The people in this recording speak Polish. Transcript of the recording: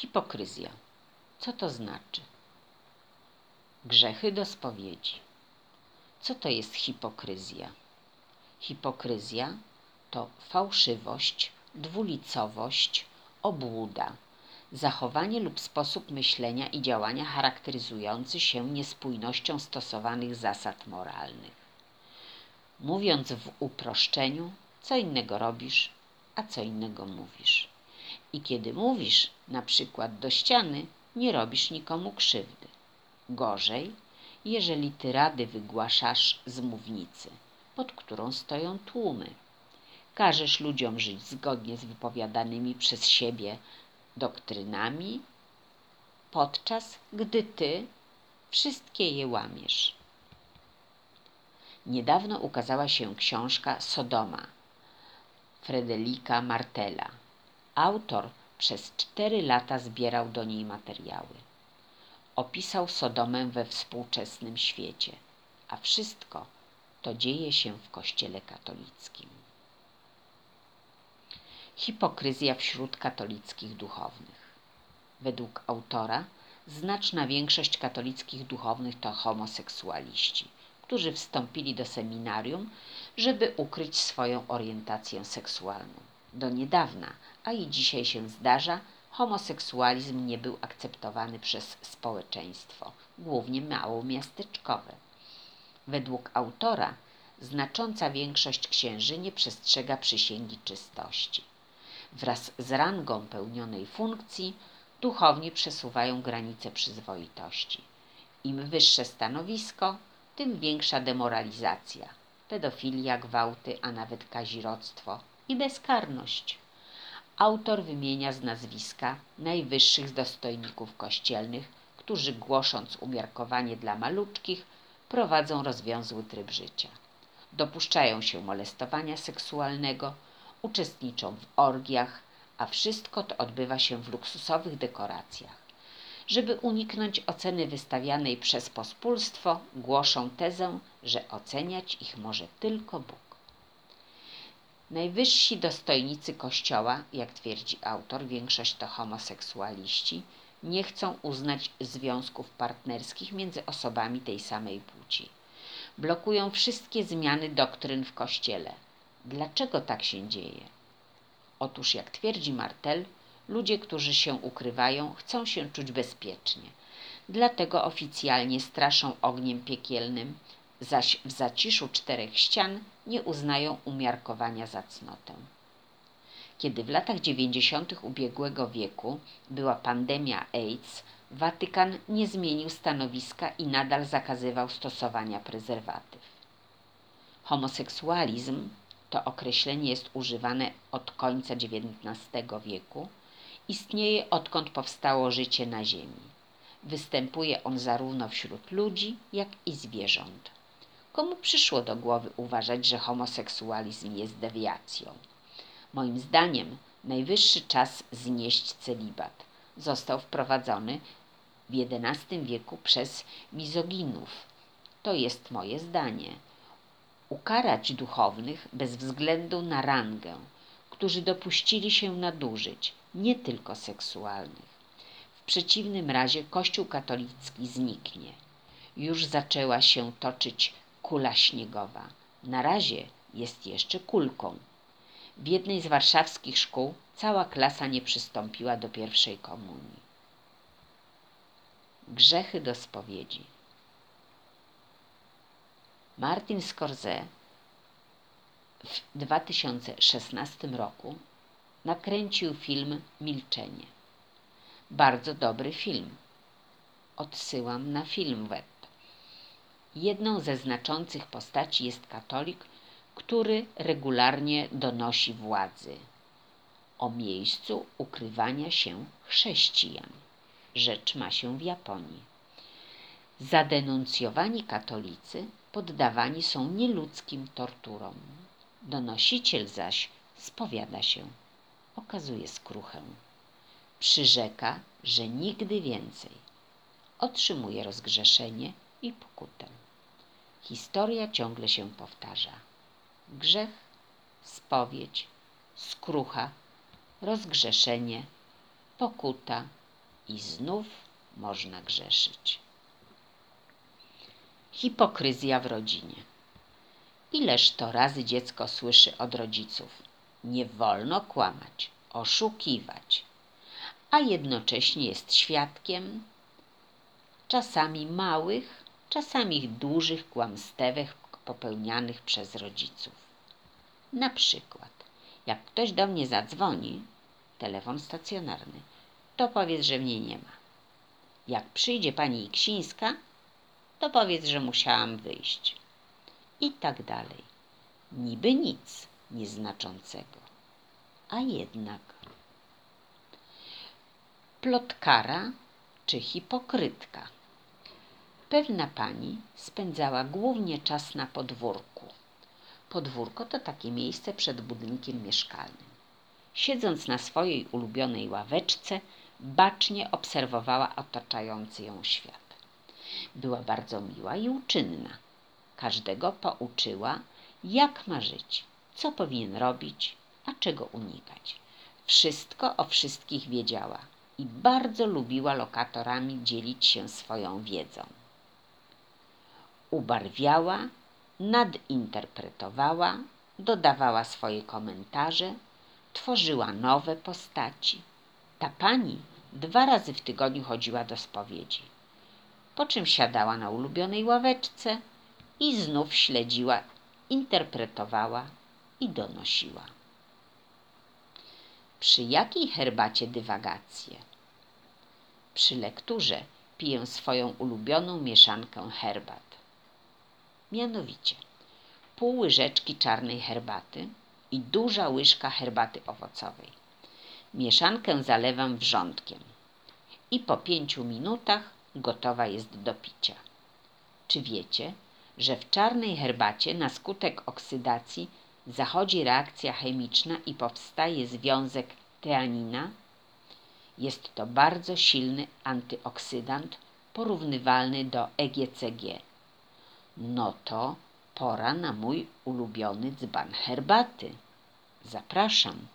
Hipokryzja. Co to znaczy? Grzechy do spowiedzi. Co to jest hipokryzja? Hipokryzja to fałszywość, dwulicowość, obłuda, zachowanie lub sposób myślenia i działania charakteryzujący się niespójnością stosowanych zasad moralnych. Mówiąc w uproszczeniu, co innego robisz, a co innego mówisz. I kiedy mówisz, na przykład do ściany, nie robisz nikomu krzywdy. Gorzej, jeżeli ty rady wygłaszasz z mównicy, pod którą stoją tłumy. Każesz ludziom żyć zgodnie z wypowiadanymi przez siebie doktrynami, podczas gdy ty wszystkie je łamiesz. Niedawno ukazała się książka Sodoma Frederika Martela. Autor przez cztery lata zbierał do niej materiały. Opisał Sodomę we współczesnym świecie, a wszystko to dzieje się w Kościele katolickim. Hipokryzja wśród katolickich duchownych. Według autora znaczna większość katolickich duchownych to homoseksualiści, którzy wstąpili do seminarium, żeby ukryć swoją orientację seksualną. Do niedawna, a i dzisiaj się zdarza, homoseksualizm nie był akceptowany przez społeczeństwo, głównie małomiasteczkowe. Według autora znacząca większość księży nie przestrzega przysięgi czystości. Wraz z rangą pełnionej funkcji duchowni przesuwają granice przyzwoitości. Im wyższe stanowisko, tym większa demoralizacja, pedofilia, gwałty, a nawet kazirodztwo i bezkarność. Autor wymienia z nazwiska najwyższych dostojników kościelnych, którzy głosząc umiarkowanie dla maluczkich, prowadzą rozwiązły tryb życia. Dopuszczają się molestowania seksualnego, uczestniczą w orgiach, a wszystko to odbywa się w luksusowych dekoracjach. Żeby uniknąć oceny wystawianej przez pospólstwo, głoszą tezę, że oceniać ich może tylko Bóg. Najwyżsi dostojnicy Kościoła, jak twierdzi autor, większość to homoseksualiści, nie chcą uznać związków partnerskich między osobami tej samej płci. Blokują wszystkie zmiany doktryn w Kościele. Dlaczego tak się dzieje? Otóż, jak twierdzi Martel, ludzie, którzy się ukrywają, chcą się czuć bezpiecznie. Dlatego oficjalnie straszą ogniem piekielnym, zaś w zaciszu czterech ścian nie uznają umiarkowania za cnotę. Kiedy w latach dziewięćdziesiątych ubiegłego wieku była pandemia AIDS, Watykan nie zmienił stanowiska i nadal zakazywał stosowania prezerwatyw. Homoseksualizm to określenie jest używane od końca XIX wieku, istnieje odkąd powstało życie na Ziemi. Występuje on zarówno wśród ludzi, jak i zwierząt. Komu przyszło do głowy uważać, że homoseksualizm jest dewiacją? Moim zdaniem najwyższy czas znieść celibat. Został wprowadzony w XI wieku przez mizoginów. To jest moje zdanie. Ukarać duchownych bez względu na rangę, którzy dopuścili się nadużyć, nie tylko seksualnych. W przeciwnym razie Kościół katolicki zniknie. Już zaczęła się toczyć kula śniegowa. Na razie jest jeszcze kulką. W jednej z warszawskich szkół cała klasa nie przystąpiła do pierwszej komunii. Grzechy do spowiedzi. Martin Scorsese w 2016 roku nakręcił film Milczenie. Bardzo dobry film. Odsyłam na film web. Jedną ze znaczących postaci jest katolik, który regularnie donosi władzy o miejscu ukrywania się chrześcijan. Rzecz ma się w Japonii. Zadenuncjowani katolicy poddawani są nieludzkim torturom. Donosiciel zaś spowiada się, okazuje skruchę. Przyrzeka, że nigdy więcej. Otrzymuje rozgrzeszenie i pokutę. Historia ciągle się powtarza. Grzech, spowiedź, skrucha, rozgrzeszenie, pokuta, i znów można grzeszyć. Hipokryzja w rodzinie. Ileż to razy dziecko słyszy od rodziców: Nie wolno kłamać, oszukiwać, a jednocześnie jest świadkiem czasami małych, czasami dużych kłamstewek popełnianych przez rodziców. Na przykład, jak ktoś do mnie zadzwoni, telefon stacjonarny, to powiedz, że mnie nie ma. Jak przyjdzie pani Iksińska, to powiedz, że musiałam wyjść. I tak dalej. Niby nic nieznaczącego, a jednak. Plotkara czy hipokrytka. Pewna pani spędzała głównie czas na podwórku. Podwórko to takie miejsce przed budynkiem mieszkalnym. Siedząc na swojej ulubionej ławeczce, bacznie obserwowała otaczający ją świat. Była bardzo miła i uczynna. Każdego pouczyła, jak ma żyć, co powinien robić, a czego unikać. Wszystko o wszystkich wiedziała i bardzo lubiła lokatorami dzielić się swoją wiedzą. Ubarwiała, nadinterpretowała, dodawała swoje komentarze, tworzyła nowe postaci. Ta pani dwa razy w tygodniu chodziła do spowiedzi, po czym siadała na ulubionej ławeczce i znów śledziła, interpretowała i donosiła. Przy jakiej herbacie dywagacje? Przy lekturze piję swoją ulubioną mieszankę herbat. Mianowicie pół łyżeczki czarnej herbaty i duża łyżka herbaty owocowej. Mieszankę zalewam wrzątkiem i po pięciu minutach gotowa jest do picia. Czy wiecie, że w czarnej herbacie na skutek oksydacji zachodzi reakcja chemiczna i powstaje związek teanina? Jest to bardzo silny antyoksydant porównywalny do EGCG. No to pora na mój ulubiony dzban herbaty. Zapraszam.